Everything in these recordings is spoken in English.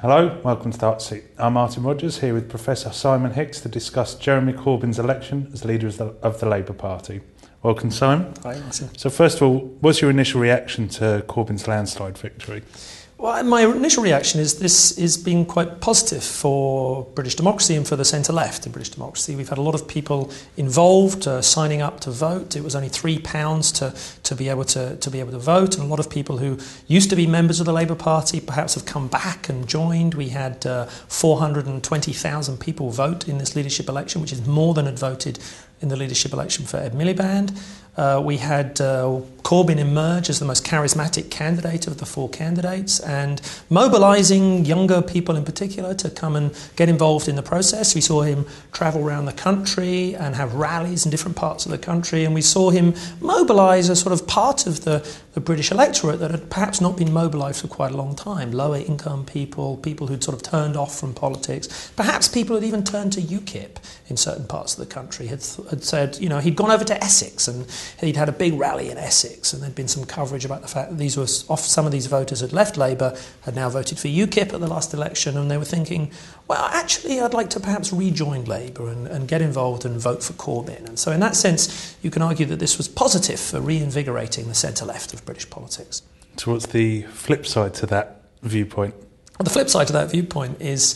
Hello, welcome to the Hot Seat. I'm Martin Rogers here with Professor Simon Hix to discuss Jeremy Corbyn's election as leader of the, of the Labour Party. Welcome, Simon. Hi, Martin. So, first of all, what's your initial reaction to Corbyn's landslide victory? Well, my initial reaction is this is being quite positive for British democracy and for the centre left in British democracy. We've had a lot of people involved uh, signing up to vote. It was only three pounds to, to be able to, to be able to vote, and a lot of people who used to be members of the Labour Party perhaps have come back and joined. We had uh, 420,000 people vote in this leadership election, which is more than had voted in the leadership election for Ed Miliband. Uh, we had uh, Corbyn emerge as the most charismatic candidate of the four candidates and mobilising younger people in particular to come and get involved in the process. We saw him travel around the country and have rallies in different parts of the country, and we saw him mobilise a sort of part of the, the British electorate that had perhaps not been mobilised for quite a long time lower income people, people who'd sort of turned off from politics, perhaps people who'd even turned to UKIP in certain parts of the country, had, had said, you know, he'd gone over to Essex and he'd had a big rally in Essex, and there'd been some coverage about the fact that these were off, some of these voters had left Labour, had now voted for UKIP at the last election, and they were thinking, well, actually, I'd like to perhaps rejoin Labour and, and get involved and vote for Corbyn. And so, in that sense, you can argue that this was positive for reinvigorating the centre left of British politics. So, what's the flip side to that viewpoint? Well, the flip side to that viewpoint is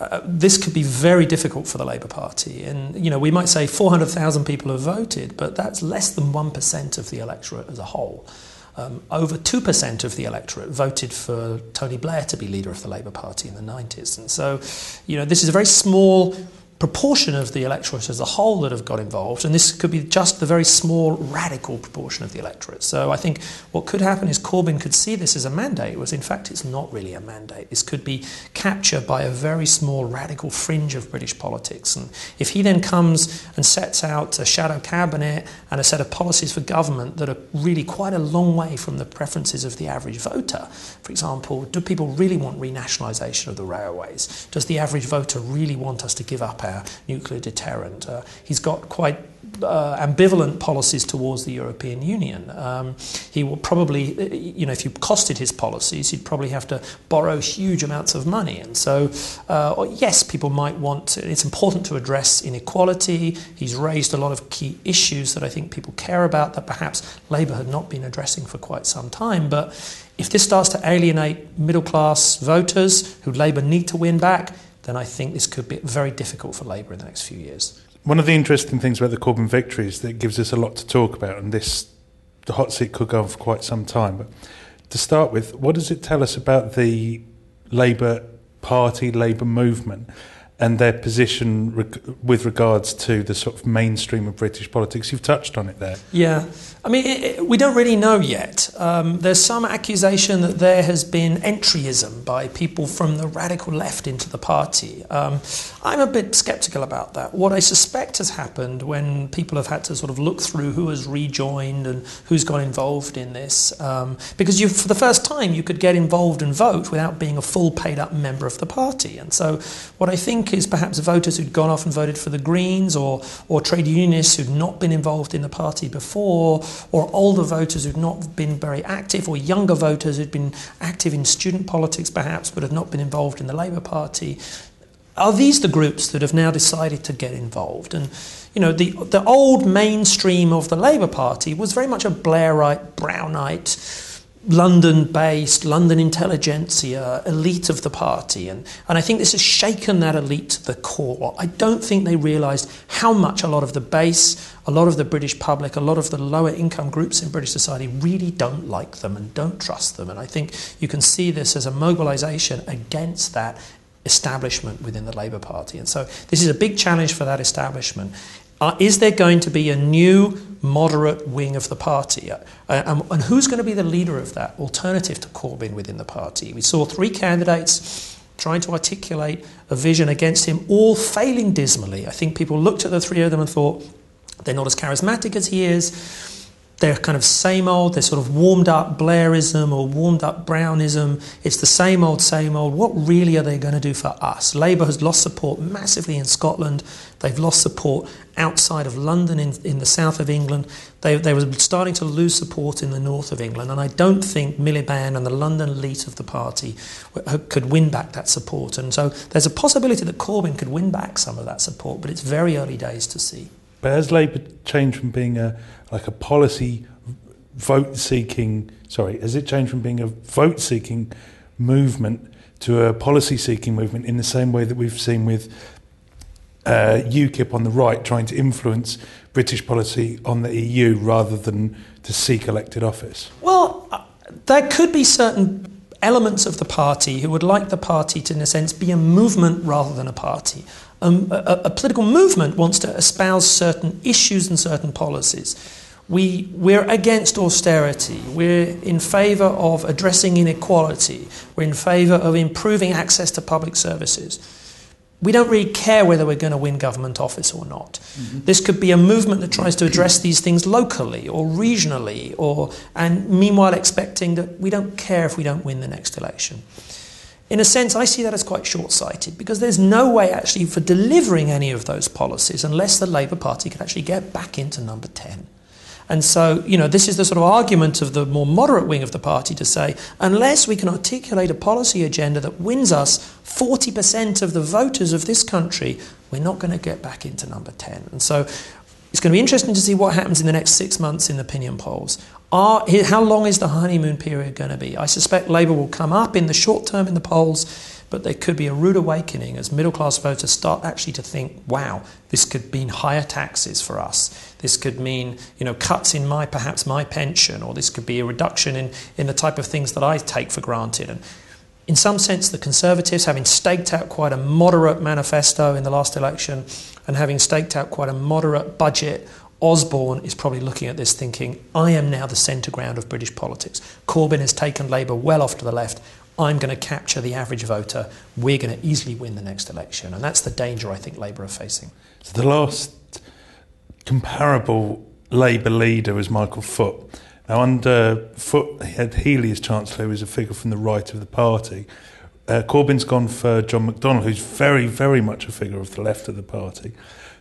uh, this could be very difficult for the Labour Party. And, you know, we might say 400,000 people have voted, but that's less than 1% of the electorate as a whole. Um, over 2% of the electorate voted for Tony Blair to be leader of the Labour Party in the 90s. And so, you know, this is a very small proportion of the electorate as a whole that have got involved, and this could be just the very small radical proportion of the electorate. So I think what could happen is Corbyn could see this as a mandate, whereas in fact it's not really a mandate. This could be captured by a very small radical fringe of British politics. And if he then comes and sets out a shadow cabinet and a set of policies for government that are really quite a long way from the preferences of the average voter, for example, do people really want renationalisation of the railways? Does the average voter really want us to give up nuclear deterrent. Uh, he's got quite uh, ambivalent policies towards the European Union. Um, he will probably, you know, if you costed his policies, he'd probably have to borrow huge amounts of money. And so, uh, yes, people might want to, it's important to address inequality. He's raised a lot of key issues that I think people care about that perhaps Labour had not been addressing for quite some time. But if this starts to alienate middle class voters who Labour need to win back, then I think this could be very difficult for Labour in the next few years. One of the interesting things about the Corbyn victory is that it gives us a lot to talk about, and this the hot seat could go on for quite some time. But to start with, what does it tell us about the Labour Party, Labour movement, and their position reg- with regards to the sort of mainstream of British politics? You've touched on it there. Yeah. I mean, it, it, we don't really know yet. Um, there's some accusation that there has been entryism by people from the radical left into the party. Um, I'm a bit sceptical about that. What I suspect has happened when people have had to sort of look through who has rejoined and who's got involved in this, um, because you, for the first time, you could get involved and vote without being a full paid up member of the party. And so, what I think is perhaps voters who'd gone off and voted for the Greens or, or trade unionists who'd not been involved in the party before or older voters who'd not been very active, or younger voters who'd been active in student politics perhaps but had not been involved in the Labour Party. Are these the groups that have now decided to get involved? And you know, the the old mainstream of the Labour Party was very much a Blairite, Brownite London based, London intelligentsia, elite of the party. And, and I think this has shaken that elite to the core. I don't think they realised how much a lot of the base, a lot of the British public, a lot of the lower income groups in British society really don't like them and don't trust them. And I think you can see this as a mobilisation against that establishment within the Labour Party. And so this is a big challenge for that establishment. Uh, is there going to be a new moderate wing of the party? Uh, and, and who's going to be the leader of that alternative to Corbyn within the party? We saw three candidates trying to articulate a vision against him, all failing dismally. I think people looked at the three of them and thought, they're not as charismatic as he is. they're kind of same old, they're sort of warmed up Blairism or warmed up Brownism. It's the same old, same old. What really are they going to do for us? Labour has lost support massively in Scotland. They've lost support outside of London in, in the south of England. They, they were starting to lose support in the north of England. And I don't think Miliband and the London elite of the party could win back that support. And so there's a possibility that Corbyn could win back some of that support, but it's very early days to see. But has Labour changed from being a like a policy vote seeking sorry, has it changed from being a vote seeking movement to a policy seeking movement in the same way that we've seen with uh, UKIP on the right trying to influence British policy on the EU rather than to seek elected office? Well, uh, there could be certain elements of the party who would like the party to, in a sense, be a movement rather than a party. Um, a, a, political movement wants to espouse certain issues and certain policies. We, we're against austerity. We're in favour of addressing inequality. We're in favour of improving access to public services. We don't really care whether we're going to win government office or not. Mm-hmm. This could be a movement that tries to address these things locally or regionally, or, and meanwhile expecting that we don't care if we don't win the next election in a sense, I see that as quite short sighted because there's no way actually for delivering any of those policies unless the Labour Party can actually get back into number 10. And so, you know, this is the sort of argument of the more moderate wing of the party to say, unless we can articulate a policy agenda that wins us 40% of the voters of this country, we're not going to get back into number 10. And so it's going to be interesting to see what happens in the next six months in the opinion polls. Are, how long is the honeymoon period going to be? I suspect Labour will come up in the short term in the polls, but there could be a rude awakening as middle class voters start actually to think, wow, this could mean higher taxes for us. This could mean you know, cuts in my perhaps my pension, or this could be a reduction in, in the type of things that I take for granted. And in some sense, the Conservatives, having staked out quite a moderate manifesto in the last election and having staked out quite a moderate budget Osborne is probably looking at this thinking, I am now the centre ground of British politics. Corbyn has taken Labour well off to the left. I'm going to capture the average voter. We're going to easily win the next election. And that's the danger I think Labour are facing. So the last comparable Labour leader was Michael Foot. Now, under Foot, he had Healey as Chancellor, who was a figure from the right of the party. Uh, Corbyn's gone for John McDonnell, who's very, very much a figure of the left of the party.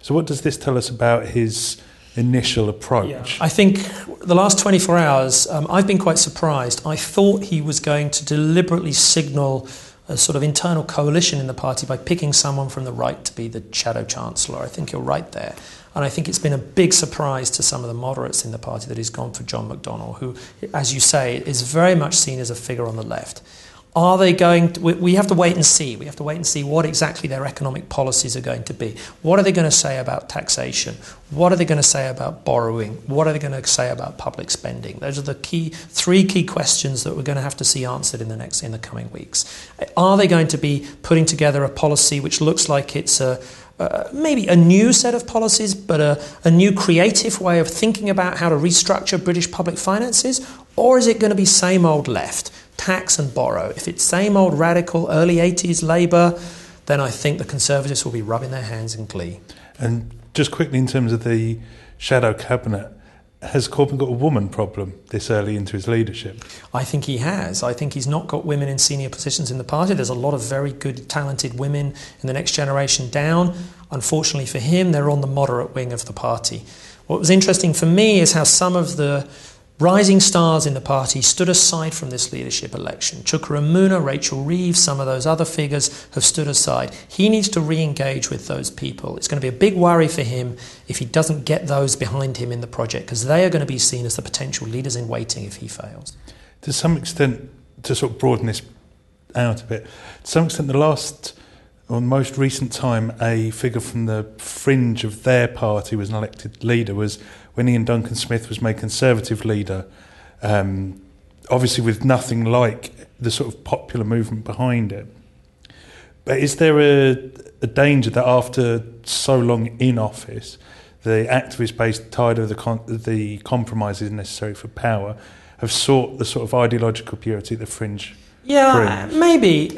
So, what does this tell us about his initial approach. Yeah. I think the last 24 hours, um, I've been quite surprised. I thought he was going to deliberately signal a sort of internal coalition in the party by picking someone from the right to be the shadow chancellor. I think you're right there. And I think it's been a big surprise to some of the moderates in the party that he's gone for John McDonnell, who, as you say, is very much seen as a figure on the left. Are they going to, we have to wait and see. We have to wait and see what exactly their economic policies are going to be. What are they going to say about taxation? What are they going to say about borrowing? What are they going to say about public spending? Those are the key three key questions that we're going to have to see answered in the next in the coming weeks. Are they going to be putting together a policy which looks like it's a uh, maybe a new set of policies, but a, a new creative way of thinking about how to restructure British public finances? Or is it going to be same old left? Tax and borrow. If it's same old radical early 80s Labour, then I think the Conservatives will be rubbing their hands in glee. And just quickly, in terms of the shadow cabinet, has Corbyn got a woman problem this early into his leadership? I think he has. I think he's not got women in senior positions in the party. There's a lot of very good, talented women in the next generation down. Unfortunately for him, they're on the moderate wing of the party. What was interesting for me is how some of the Rising stars in the party stood aside from this leadership election. Chuka Umunna, Rachel Reeves, some of those other figures have stood aside. He needs to re engage with those people. It's going to be a big worry for him if he doesn't get those behind him in the project because they are going to be seen as the potential leaders in waiting if he fails. To some extent, to sort of broaden this out a bit, to some extent, the last or most recent time a figure from the fringe of their party was an elected leader was when Iain Duncan Smith was made Conservative leader, um, obviously with nothing like the sort of popular movement behind it. But is there a, a danger that after so long in office, the activist base, tired of the, con- the compromises necessary for power, have sought the sort of ideological purity at the fringe? Yeah, maybe.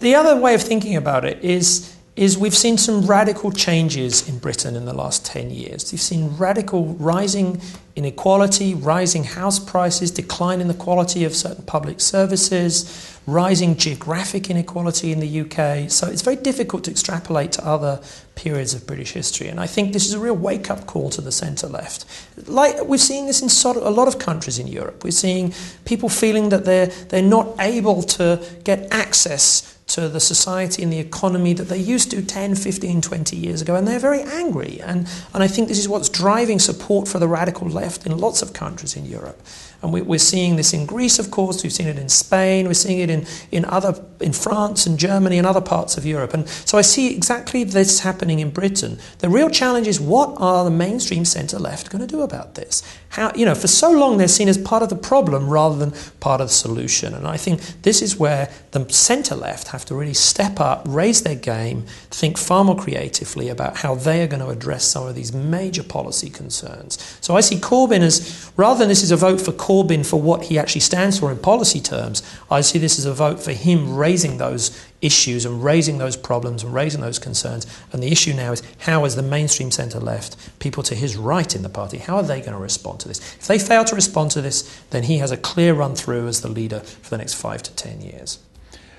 The other way of thinking about it is is we've seen some radical changes in Britain in the last 10 years. We've seen radical rising inequality, rising house prices, decline in the quality of certain public services, rising geographic inequality in the UK. So it's very difficult to extrapolate to other periods of British history. And I think this is a real wake up call to the centre left. Like we're seeing this in sort of a lot of countries in Europe. We're seeing people feeling that they're, they're not able to get access to the society and the economy that they used to 10, 15, 20 years ago, and they're very angry. And, and I think this is what's driving support for the radical left in lots of countries in Europe. And we, are seeing this in Greece, of course, we've seen it in Spain, we're seeing it in, in, other, in France and Germany and other parts of Europe. And so I see exactly this happening in Britain. The real challenge is what are the mainstream centre left going to do about this? How, you know, for so long they're seen as part of the problem rather than part of the solution. And I think this is where the centre left have to really step up, raise their game, think far more creatively about how they are going to address some of these major policy concerns. So I see Corbyn as, rather than this is a vote for Corbyn for what he actually stands for in policy terms, I see this as a vote for him raising those issues and raising those problems and raising those concerns. And the issue now is how is the mainstream centre left, people to his right in the party, how are they going to respond to this? If they fail to respond to this, then he has a clear run through as the leader for the next five to ten years.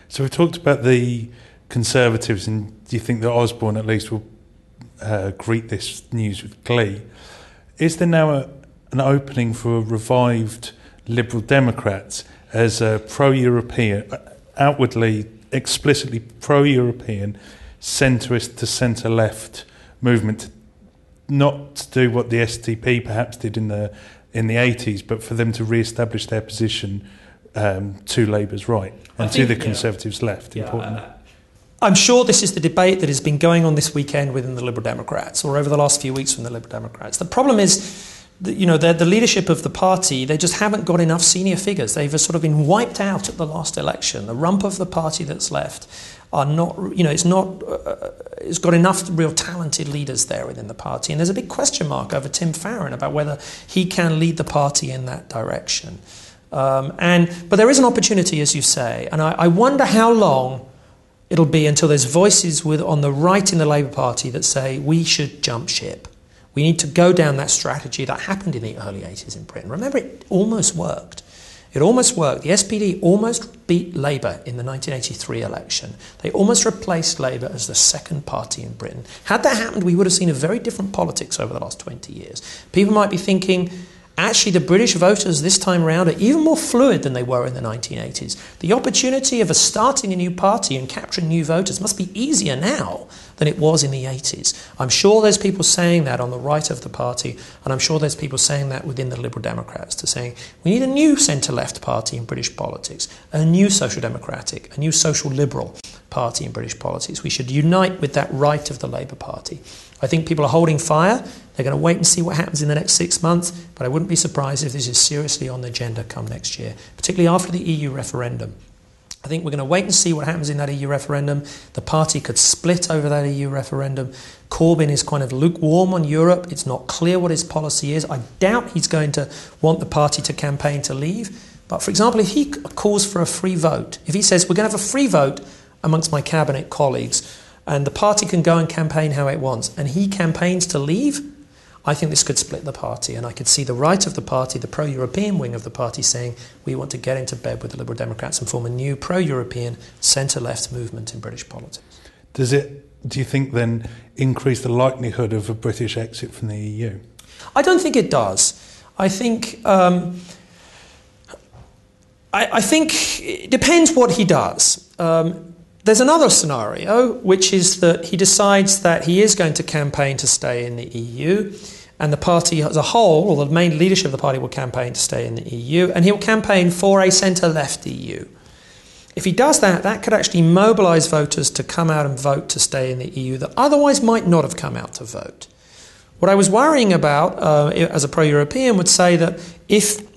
So we've talked about the Conservatives, and do you think that Osborne at least will uh, greet this news with glee? Is there now a, an opening for a revived Liberal Democrats as a pro-European, outwardly, explicitly pro-European, centrist to centre-left movement, not to do what the SDP perhaps did in the in the 80s, but for them to re-establish their position um, to Labour's right and think, to the Conservatives yeah. left. Yeah, important. Uh, I'm sure this is the debate that has been going on this weekend within the Liberal Democrats or over the last few weeks from the Liberal Democrats. The problem is you know, the leadership of the party, they just haven't got enough senior figures. They've sort of been wiped out at the last election. The rump of the party that's left are not, you know, it's not, uh, it's got enough real talented leaders there within the party. And there's a big question mark over Tim Farron about whether he can lead the party in that direction. Um, and, but there is an opportunity, as you say, and I, I wonder how long it'll be until there's voices with, on the right in the Labour Party that say we should jump ship. We need to go down that strategy that happened in the early 80s in Britain. Remember, it almost worked. It almost worked. The SPD almost beat Labour in the 1983 election. They almost replaced Labour as the second party in Britain. Had that happened, we would have seen a very different politics over the last 20 years. People might be thinking, actually, the British voters this time around are even more fluid than they were in the 1980s. The opportunity of starting a new party and capturing new voters must be easier now than it was in the 80s. I'm sure there's people saying that on the right of the party, and I'm sure there's people saying that within the Liberal Democrats to saying we need a new centre left party in British politics, a new social democratic, a new social liberal party in British politics. We should unite with that right of the Labour Party. I think people are holding fire. They're going to wait and see what happens in the next six months, but I wouldn't be surprised if this is seriously on the agenda come next year, particularly after the EU referendum. I think we're going to wait and see what happens in that EU referendum. The party could split over that EU referendum. Corbyn is kind of lukewarm on Europe. It's not clear what his policy is. I doubt he's going to want the party to campaign to leave. But for example, if he calls for a free vote, if he says we're going to have a free vote amongst my cabinet colleagues, and the party can go and campaign how it wants, and he campaigns to leave, I think this could split the party, and I could see the right of the party, the pro European wing of the party, saying we want to get into bed with the Liberal Democrats and form a new pro European centre left movement in British politics. Does it, do you think, then increase the likelihood of a British exit from the EU? I don't think it does. I think. Um, I, I, think it depends what he does. Um, there's another scenario, which is that he decides that he is going to campaign to stay in the EU, and the party as a whole, or the main leadership of the party, will campaign to stay in the EU, and he'll campaign for a centre left EU. If he does that, that could actually mobilise voters to come out and vote to stay in the EU that otherwise might not have come out to vote. What I was worrying about uh, as a pro European would say that if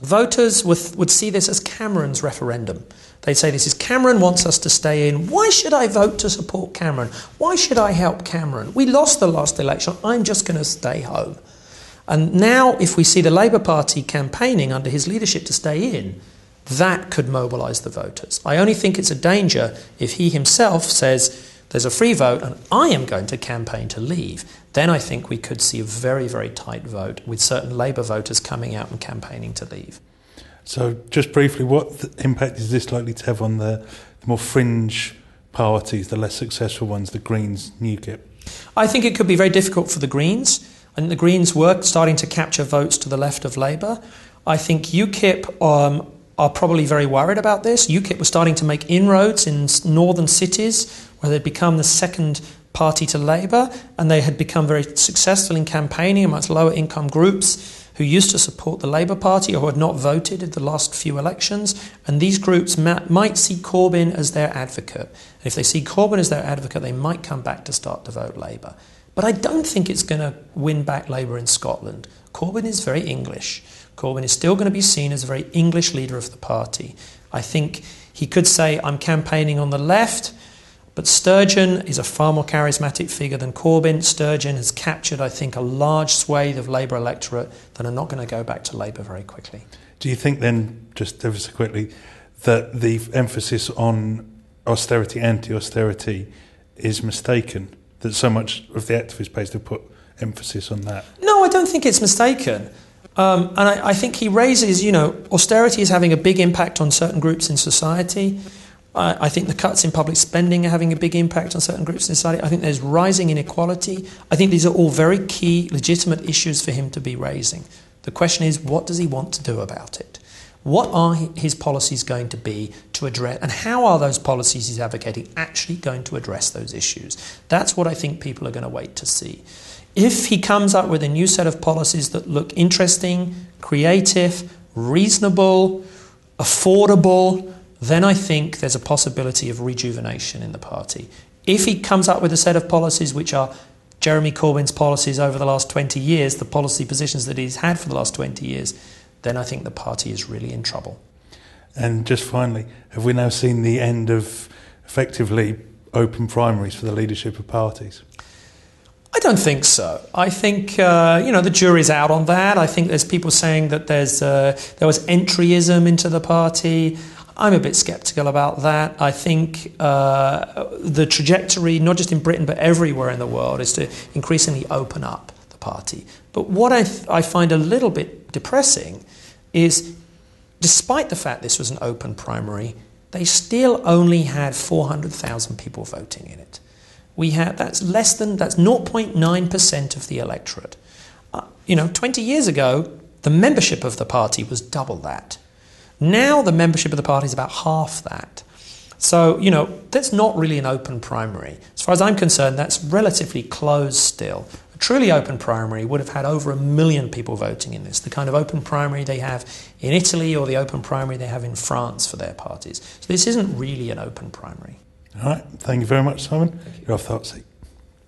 voters would, would see this as Cameron's referendum, they say this is Cameron wants us to stay in. Why should I vote to support Cameron? Why should I help Cameron? We lost the last election. I'm just going to stay home. And now, if we see the Labour Party campaigning under his leadership to stay in, that could mobilise the voters. I only think it's a danger if he himself says, there's a free vote, and I am going to campaign to leave, then I think we could see a very, very tight vote with certain Labour voters coming out and campaigning to leave. So, just briefly, what impact is this likely to have on the, the more fringe parties, the less successful ones, the Greens, UKIP? I think it could be very difficult for the Greens. I think the Greens were starting to capture votes to the left of Labour. I think UKIP um, are probably very worried about this. UKIP was starting to make inroads in northern cities where they'd become the second party to Labour and they had become very successful in campaigning amongst lower income groups who used to support the Labour Party or had not voted in the last few elections. And these groups might see Corbyn as their advocate. And if they see Corbyn as their advocate, they might come back to start to vote Labour. But I don't think it's going to win back Labour in Scotland. Corbyn is very English. Corbyn is still going to be seen as a very English leader of the party. I think he could say, I'm campaigning on the left, but Sturgeon is a far more charismatic figure than Corbyn. Sturgeon has captured, I think, a large swathe of Labour electorate that are not going to go back to Labour very quickly. Do you think then, just ever so quickly, that the emphasis on austerity, anti austerity, is mistaken? That so much of the activist base have put emphasis on that? No, I don't think it's mistaken. Um, and I, I, think he raises, you know, austerity is having a big impact on certain groups in society. I, I, think the cuts in public spending are having a big impact on certain groups in society. I think there's rising inequality. I think these are all very key, legitimate issues for him to be raising. The question is, what does he want to do about it? What are his policies going to be to address, and how are those policies he's advocating actually going to address those issues? That's what I think people are going to wait to see. If he comes up with a new set of policies that look interesting, creative, reasonable, affordable, then I think there's a possibility of rejuvenation in the party. If he comes up with a set of policies which are Jeremy Corbyn's policies over the last 20 years, the policy positions that he's had for the last 20 years, then I think the party is really in trouble. And just finally, have we now seen the end of effectively open primaries for the leadership of parties? I don't think so. I think uh, you know the jury's out on that. I think there's people saying that there's uh, there was entryism into the party. I'm a bit sceptical about that. I think uh, the trajectory, not just in Britain but everywhere in the world, is to increasingly open up the party. But what I, th- I find a little bit depressing is, despite the fact this was an open primary, they still only had 400,000 people voting in it we have that's less than that's 0.9% of the electorate. Uh, you know, 20 years ago, the membership of the party was double that. Now the membership of the party is about half that. So, you know, that's not really an open primary. As far as I'm concerned, that's relatively closed still. A truly open primary would have had over a million people voting in this, the kind of open primary they have in Italy or the open primary they have in France for their parties. So this isn't really an open primary. All right. Thank you very much, Simon. You're off the hot seat.